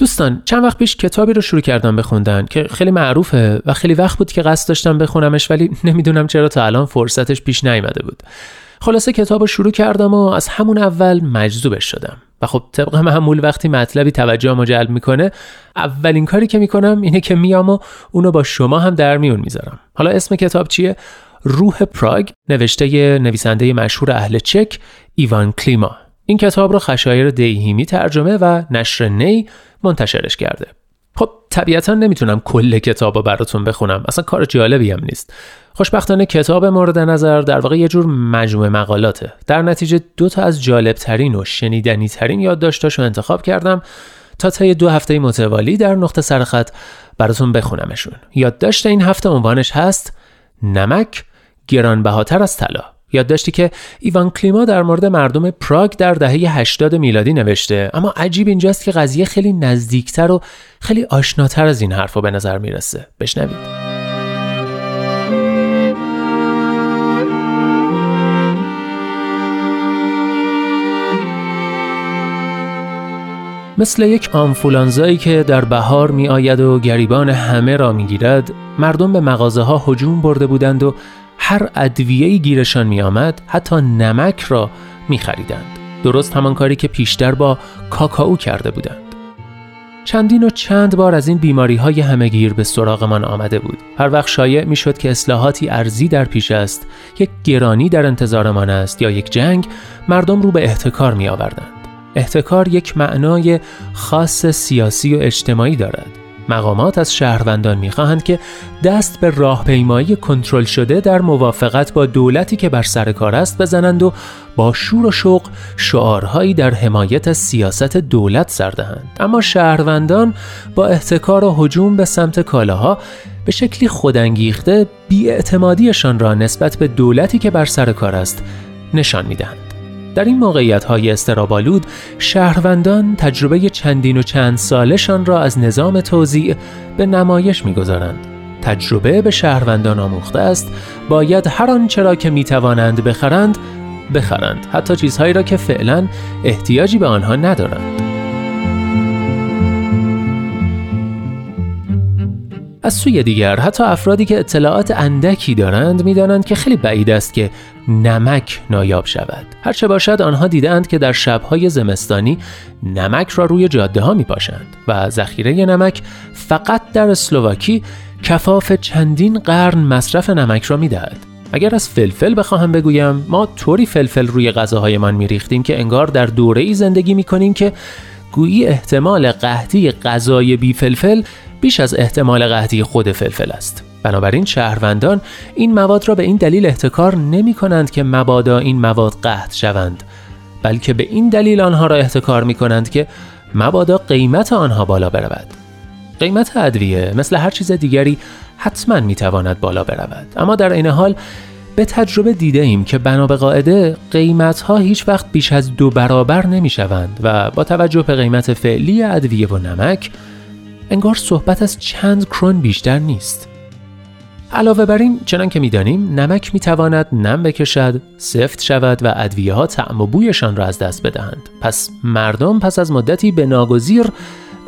دوستان چند وقت پیش کتابی رو شروع کردم بخوندن که خیلی معروفه و خیلی وقت بود که قصد داشتم بخونمش ولی نمی‌دونم چرا تا الان فرصتش پیش نیامده بود. خلاصه کتاب رو شروع کردم و از همون اول مجذوبش شدم. و خب طبق معمول وقتی مطلبی توجه جلب می‌کنه اولین کاری که می‌کنم اینه که میام و اونو با شما هم در میون می‌ذارم. حالا اسم کتاب چیه؟ روح پراگ نوشته نویسنده مشهور اهل چک ایوان کلیما. این کتاب رو خشایر دیهیمی ترجمه و نشر نی منتشرش کرده. خب طبیعتا نمی‌تونم کل کتاب رو براتون بخونم. اصلا کار جالبی هم نیست. خوشبختانه کتاب مورد نظر در واقع یه جور مجموعه مقالاته. در نتیجه دو تا از جالبترین و شنیدنی ترین یادداشتاش رو انتخاب کردم تا طی دو هفته متوالی در نقطه سرخط براتون بخونمشون. یادداشت این هفته عنوانش هست نمک گرانبهاتر از طلا. یادداشتی که ایوان کلیما در مورد مردم پراگ در دهه 80 میلادی نوشته. اما عجیب اینجاست که قضیه خیلی نزدیکتر و خیلی آشناتر از این حرفا به نظر می‌رسه. بشنوید. مثل یک آنفولانزایی که در بهار می آید و گریبان همه را می گیرد مردم به مغازه ها هجوم برده بودند و هر ادویه‌ای گیرشان می آمد حتی نمک را می خریدند. درست همان کاری که پیشتر با کاکائو کرده بودند. چندین و چند بار از این بیماری های همهگیر به سراغمان آمده بود. هر وقت شایع می شد که اصلاحاتی ارزی در پیش است، یک گرانی در انتظارمان است یا یک جنگ، مردم رو به احتکار می آوردند. احتکار یک معنای خاص سیاسی و اجتماعی دارد. مقامات از شهروندان می‌خواهند که دست به راهپیمایی کنترل شده در موافقت با دولتی که بر سر کار است بزنند و با شور و شوق شعارهایی در حمایت از سیاست دولت سر دهند. اما شهروندان با احتکار و هجوم به سمت کالاها به شکلی خودانگیخته بیاعتمادیشان را نسبت به دولتی که بر سر کار است نشان می‌دهند. در این موقعیت های استرابالود شهروندان تجربه چندین و چند سالشان را از نظام توزیع به نمایش می‌گذارند. تجربه به شهروندان آموخته است باید هر آنچه را که می توانند بخرند بخرند حتی چیزهایی را که فعلا احتیاجی به آنها ندارند. از سوی دیگر حتی افرادی که اطلاعات اندکی دارند می‌دانند که خیلی بعید است که نمک نایاب شود هرچه باشد آنها دیدند که در شبهای زمستانی نمک را روی جاده ها می پاشند و ذخیره نمک فقط در اسلوواکی کفاف چندین قرن مصرف نمک را می دهد. اگر از فلفل بخواهم بگویم ما طوری فلفل روی غذاهایمان می ریختیم که انگار در دوره ای زندگی می کنیم که گویی احتمال قحطی غذای بی فلفل بیش از احتمال قحطی خود فلفل است. بنابراین شهروندان این مواد را به این دلیل احتکار نمی کنند که مبادا این مواد قحط شوند بلکه به این دلیل آنها را احتکار می کنند که مبادا قیمت آنها بالا برود قیمت ادویه مثل هر چیز دیگری حتما می تواند بالا برود اما در این حال به تجربه دیده ایم که بنا به قاعده قیمت ها هیچ وقت بیش از دو برابر نمی شوند و با توجه به قیمت فعلی ادویه و نمک انگار صحبت از چند کرون بیشتر نیست علاوه بر این چنان که می‌دانیم نمک می‌تواند نم بکشد سفت شود و ادویه ها طعم و بویشان را از دست بدهند پس مردم پس از مدتی به ناگزیر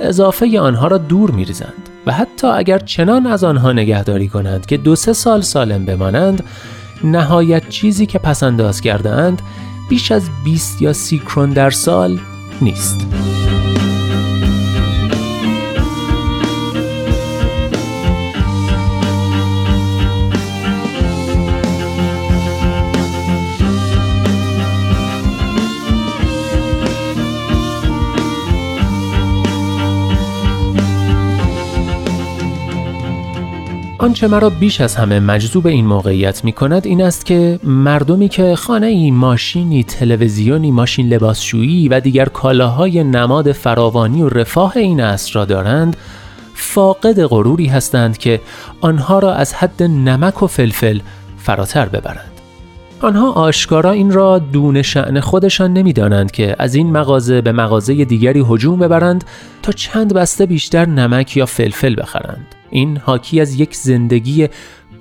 اضافه آنها را دور میریزند و حتی اگر چنان از آنها نگهداری کنند که دو سه سال سالم بمانند نهایت چیزی که پسنداز کردهاند بیش از 20 یا 30 کرون در سال نیست. آنچه مرا بیش از همه مجذوب این موقعیت می کند این است که مردمی که خانه ای ماشینی تلویزیونی ماشین لباسشویی و دیگر کالاهای نماد فراوانی و رفاه این عصر را دارند فاقد غروری هستند که آنها را از حد نمک و فلفل فراتر ببرند. آنها آشکارا این را دون شعن خودشان نمی‌دانند که از این مغازه به مغازه دیگری هجوم ببرند تا چند بسته بیشتر نمک یا فلفل بخرند. این حاکی از یک زندگی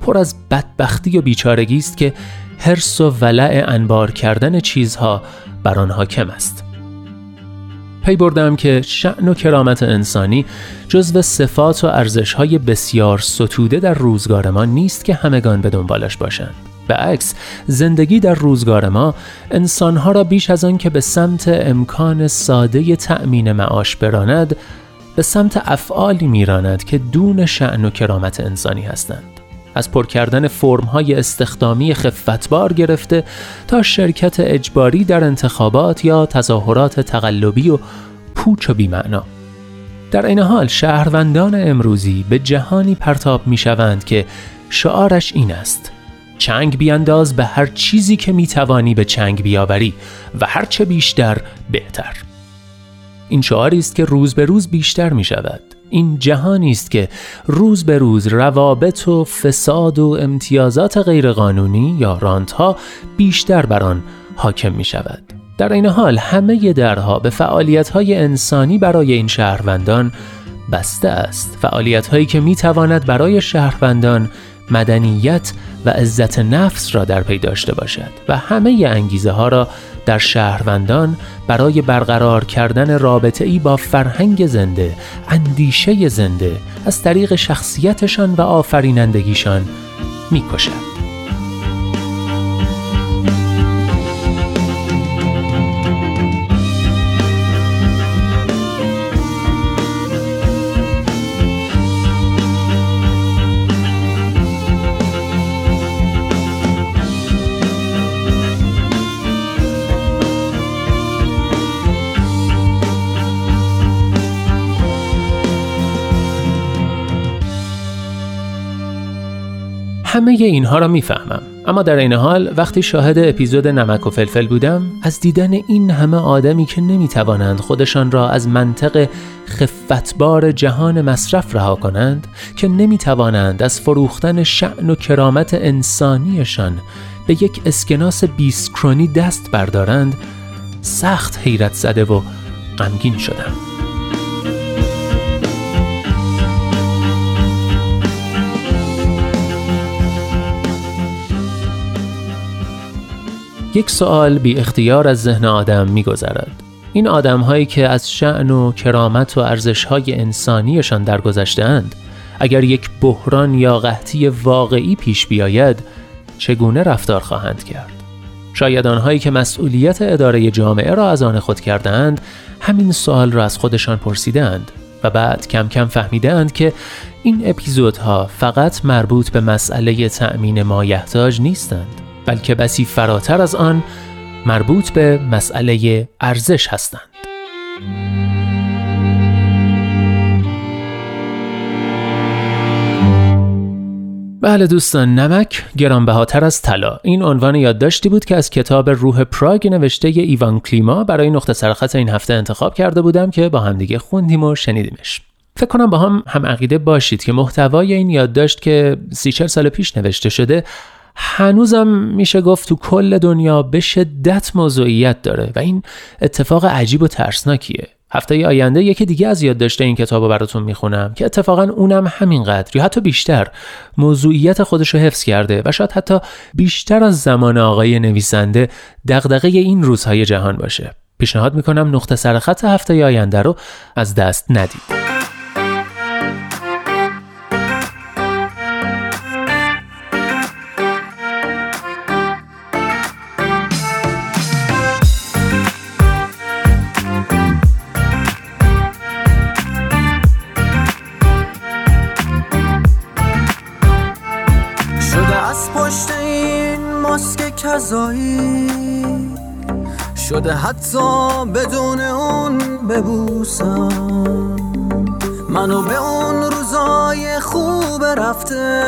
پر از بدبختی و بیچارگی است که حرس و ولع انبار کردن چیزها بر آن حاکم است. پی بردم که شعن و کرامت انسانی جزو صفات و ارزشهای بسیار ستوده در روزگار ما نیست که همگان به دنبالش باشند. به عکس زندگی در روزگار ما انسانها را بیش از آن که به سمت امکان ساده تأمین معاش براند به سمت افعالی میراند که دون شعن و کرامت انسانی هستند. از پر کردن فرمهای استخدامی خفتبار گرفته تا شرکت اجباری در انتخابات یا تظاهرات تقلبی و پوچ و بیمعنا. در این حال شهروندان امروزی به جهانی پرتاب می شوند که شعارش این است. چنگ بیانداز به هر چیزی که می توانی به چنگ بیاوری و هرچه بیشتر بهتر. این شعاری است که روز به روز بیشتر می شود این جهانی است که روز به روز روابط و فساد و امتیازات غیرقانونی یا رانتها بیشتر بر آن حاکم می شود در این حال همه درها به فعالیت های انسانی برای این شهروندان بسته است. فعالیت هایی که می تواند برای شهروندان مدنیت و عزت نفس را در پی داشته باشد و همه انگیزه ها را در شهروندان برای برقرار کردن رابطه ای با فرهنگ زنده، اندیشه زنده از طریق شخصیتشان و آفرینندگیشان می‌کشد. همه اینها را می‌فهمم. اما در این حال وقتی شاهد اپیزود نمک و فلفل بودم از دیدن این همه آدمی که نمی‌توانند خودشان را از منطق خفتبار جهان مصرف رها کنند که نمی‌توانند از فروختن شعن و کرامت انسانیشان به یک اسکناس بیسکرونی دست بردارند سخت حیرت زده و غمگین شدم. یک سوال بی اختیار از ذهن آدم می گذرد. این آدم هایی که از شعن و کرامت و ارزش های انسانیشان درگذشتهاند اگر یک بحران یا قحطی واقعی پیش بیاید چگونه رفتار خواهند کرد شاید آنهایی که مسئولیت اداره جامعه را از آن خود کردند همین سوال را از خودشان پرسیدند و بعد کم کم فهمیدند که این اپیزودها فقط مربوط به مسئله تأمین مایحتاج نیستند بلکه بسی فراتر از آن مربوط به مسئله ارزش هستند. بله دوستان نمک گرانبهاتر از طلا این عنوان یادداشتی بود که از کتاب روح پراگ نوشته ی ایوان کلیما برای نقطه سرخط این هفته انتخاب کرده بودم که با همدیگه خوندیم و شنیدیمش فکر کنم با هم هم عقیده باشید که محتوای این یادداشت که سی سال پیش نوشته شده هنوزم میشه گفت تو کل دنیا به شدت موضوعیت داره و این اتفاق عجیب و ترسناکیه. هفته آینده یکی دیگه از یاد داشته این کتاب رو براتون می‌خونم که اتفاقا اونم همینقدر یا حتی بیشتر. موضوعیت خودش رو حفظ کرده و شاید حتی بیشتر از زمان آقای نویسنده دغدغه این روزهای جهان باشه. پیشنهاد می‌کنم نقطه سرخط هفته آینده رو از دست ندید. شده حتی بدون اون ببوسم. منو به اون روزای خوب رفته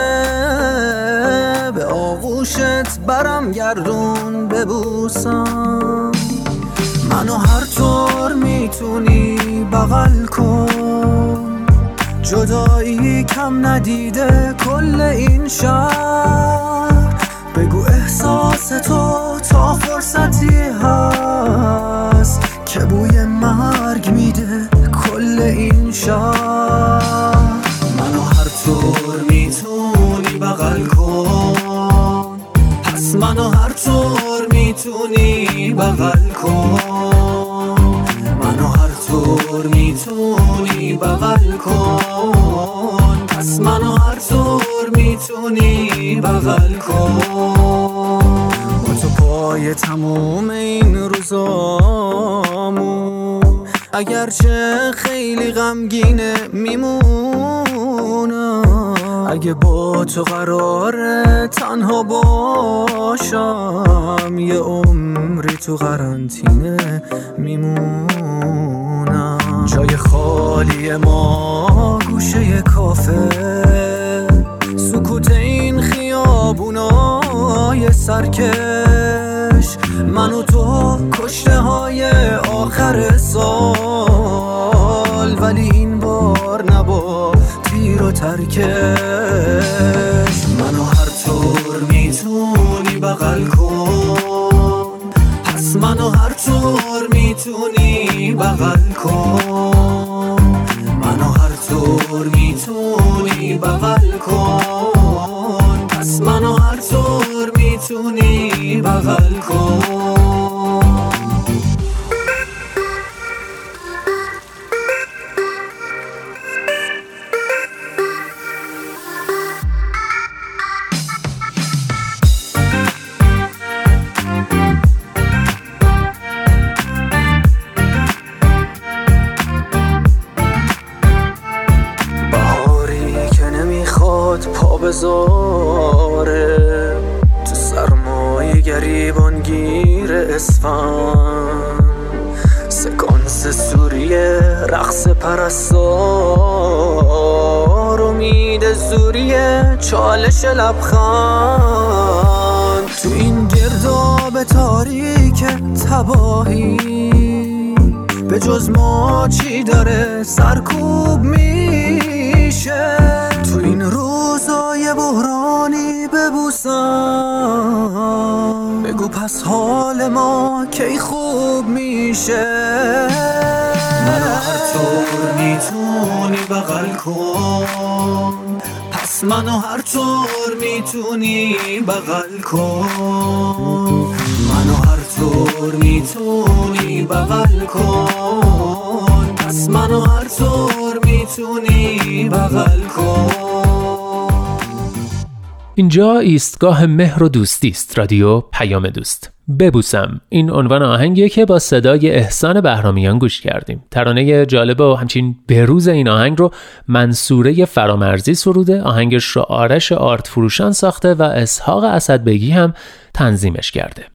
به آغوشت برم گردون ببوسم. منو هر طور می‌تونی بغل کن. جدایی کم ندیده کل این شهر. بگو احساس تو تا فرصتی هست که بوی مرگ میده کل این شهر. منو هر طور می‌تونی بغل کن. پس منو هر طور می‌تونی بغل کن. منو هر طور می‌تونی بغل کن. پس منو هر طور می‌تونی بغل کن. تو پای تموم این روزامون. اگرچه خیلی غمگینه میمونم اگه با تو قراره تنها باشم یه عمری تو قرنطینه میمونم. جای خالی ما گوشه کافه. سکوت این خیابونای سرکش من و تو کشته های آخر سال. ولی این بار نبا تیر و ترکش منو هر طور می‌تونی بغل کن. پس منو هر طور می‌تونی بغل کن. منو هر طور می‌تونی بغل کن. پس منو هر طور می‌تونی بغل کن. گریبانگیر اسفن سکانس سوریه رقص پرستار. امید زوریه چالش لبخند. تو این گرداب تاریک تباهی به جز ما چی داره؟ سرکوب میشه. تو این روزای بحرانی ببوسم. بگو پس حال ما کی خوب میشه؟ منو هر طور می‌تونی بغل کن. پس منو هر طور می‌تونی بغل کن. منو هر طور می‌تونی بغل کن. پس منو هر طور می‌تونی بغل کن. اینجا ایستگاه مهر و دوستی است. رادیو پیام دوست. ببوسم. این عنوان آهنگیه که با صدای احسان بهرامیان گوش کردیم. ترانه جالب و همچین بروز این آهنگ رو منصوره فرامرزی سروده آهنگش رو آرش آرت فروشان ساخته و اسحاق اسدبگی هم تنظیمش کرده.